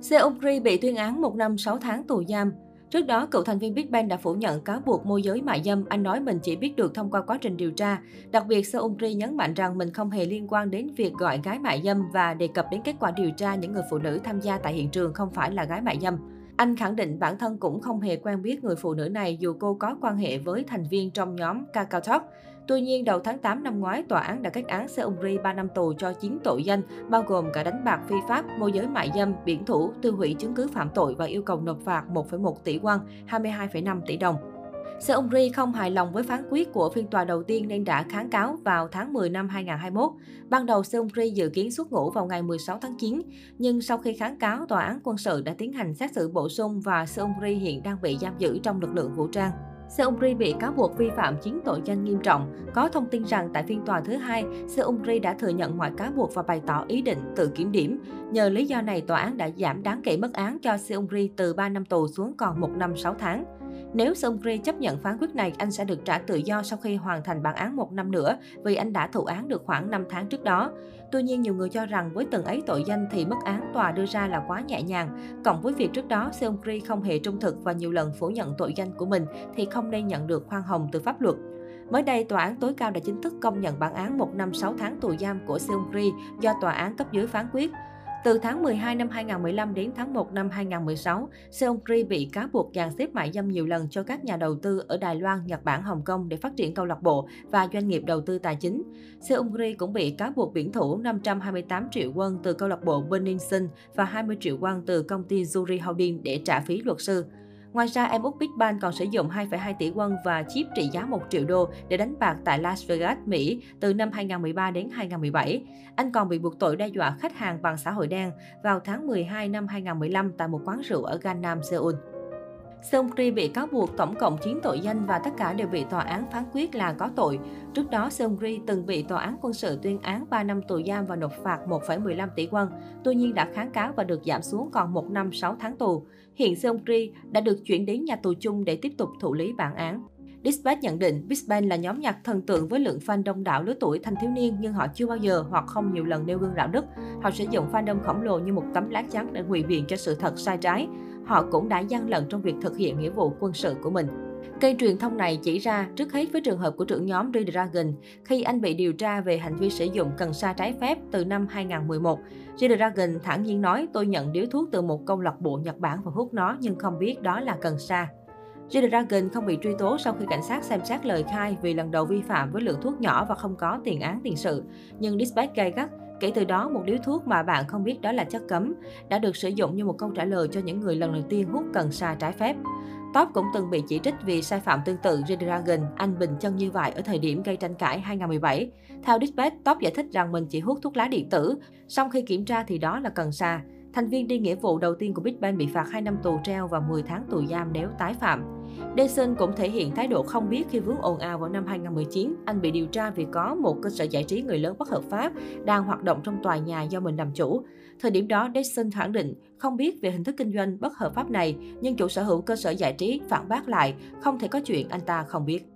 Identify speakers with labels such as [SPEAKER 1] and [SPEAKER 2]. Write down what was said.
[SPEAKER 1] Seungri bị tuyên án 1 năm 6 tháng tù giam. Trước đó, cựu thành viên Big Bang đã phủ nhận cáo buộc môi giới mại dâm. Anh nói mình chỉ biết được thông qua quá trình điều tra. Đặc biệt, Seungri nhấn mạnh rằng mình không hề liên quan đến việc gọi gái mại dâm và đề cập đến kết quả điều tra những người phụ nữ tham gia tại hiện trường không phải là gái mại dâm. Anh khẳng định bản thân cũng không hề quen biết người phụ nữ này dù cô có quan hệ với thành viên trong nhóm Kakao Talk. Tuy nhiên, đầu tháng 8 năm ngoái, tòa án đã kết án Seungri 3 năm tù cho 9 tội danh, bao gồm cả đánh bạc phi pháp, môi giới mại dâm, biển thủ, tiêu hủy chứng cứ phạm tội và yêu cầu nộp phạt 1,1 tỷ won, 22,5 tỷ đồng. Seungri không hài lòng với phán quyết của phiên tòa đầu tiên nên đã kháng cáo vào tháng 10 năm 2021. Ban đầu Seungri dự kiến xuất ngũ vào ngày 16 tháng 9, nhưng sau khi kháng cáo, tòa án quân sự đã tiến hành xét xử bổ sung và Seungri hiện đang bị giam giữ trong lực lượng vũ trang. Seungri bị cáo buộc vi phạm chín tội danh nghiêm trọng. Có thông tin rằng tại phiên tòa thứ hai, Seungri đã thừa nhận mọi cáo buộc và bày tỏ ý định tự kiểm điểm. Nhờ lý do này, tòa án đã giảm đáng kể mức án cho Seungri từ 3 năm tù xuống còn 1 năm 6 tháng. Nếu Seungri chấp nhận phán quyết này, anh sẽ được trả tự do sau khi hoàn thành bản án một năm nữa vì anh đã thụ án được khoảng 5 tháng trước đó. Tuy nhiên, nhiều người cho rằng với từng ấy tội danh thì mức án tòa đưa ra là quá nhẹ nhàng. Cộng với việc trước đó Seungri không hề trung thực và nhiều lần phủ nhận tội danh của mình thì không không nên nhận được khoan hồng từ pháp luật. Mới đây, Tòa án tối cao đã chính thức công nhận bản án 1 năm 6 tháng tù giam của Seungri do Tòa án cấp dưới phán quyết. Từ tháng 12 năm 2015 đến tháng 1 năm 2016, Seungri bị cáo buộc dàn xếp mại dâm nhiều lần cho các nhà đầu tư ở Đài Loan, Nhật Bản, Hồng Kông để phát triển câu lạc bộ và doanh nghiệp đầu tư tài chính. Seungri cũng bị cáo buộc biển thủ 528 triệu won từ câu lạc bộ Beninson và 20 triệu won từ công ty Zuri Holding để trả phí luật sư. Ngoài ra, em út Big Bang còn sử dụng 2,2 tỷ won và chip trị giá 1 triệu đô để đánh bạc tại Las Vegas, Mỹ từ năm 2013 đến 2017. Anh còn bị buộc tội đe dọa khách hàng bằng xã hội đen vào tháng 12 năm 2015 tại một quán rượu ở Gangnam, Seoul. Seungri bị cáo buộc tổng cộng 9 tội danh và tất cả đều bị tòa án phán quyết là có tội. Trước đó, Seungri từng bị tòa án quân sự tuyên án 3 năm tù giam và nộp phạt 1,15 tỷ won. Tuy nhiên đã kháng cáo và được giảm xuống còn 1 năm 6 tháng tù. Hiện Seungri đã được chuyển đến nhà tù chung để tiếp tục thụ lý bản án. Dispatch nhận định Big Bang là nhóm nhạc thần tượng với lượng fan đông đảo lứa tuổi thanh thiếu niên nhưng họ chưa bao giờ hoặc không nhiều lần nêu gương đạo đức. Họ sử dụng fandom khổng lồ như một tấm lá chắn để ngụy biện cho sự thật sai trái. Họ cũng đã gian lận trong việc thực hiện nghĩa vụ quân sự của mình. Cây truyền thông này chỉ ra, trước hết với trường hợp của trưởng nhóm Red Dragon, khi anh bị điều tra về hành vi sử dụng cần sa trái phép từ năm 2011. Red Dragon thẳng nhiên nói, tôi nhận điếu thuốc từ một câu lạc bộ Nhật Bản và hút nó, nhưng không biết đó là cần sa. G-Dragon không bị truy tố sau khi cảnh sát xem xét lời khai vì lần đầu vi phạm với lượng thuốc nhỏ và không có tiền án tiền sự. Nhưng Dispatch gay gắt, kể từ đó một điếu thuốc mà bạn không biết đó là chất cấm đã được sử dụng như một câu trả lời cho những người lần đầu tiên hút cần sa trái phép. Top cũng từng bị chỉ trích vì sai phạm tương tự G-Dragon, anh bình chân như vậy ở thời điểm gây tranh cãi 2017. Theo Dispatch, Top giải thích rằng mình chỉ hút thuốc lá điện tử, song khi kiểm tra thì đó là cần sa. Thành viên đi nghĩa vụ đầu tiên của Big Bang bị phạt 2 năm tù treo và 10 tháng tù giam nếu tái phạm. Dyson cũng thể hiện thái độ không biết khi vướng ồn ào vào năm 2019. Anh bị điều tra vì có một cơ sở giải trí người lớn bất hợp pháp đang hoạt động trong tòa nhà do mình làm chủ. Thời điểm đó, Dyson khẳng định không biết về hình thức kinh doanh bất hợp pháp này, nhưng chủ sở hữu cơ sở giải trí phản bác lại, không thể có chuyện anh ta không biết.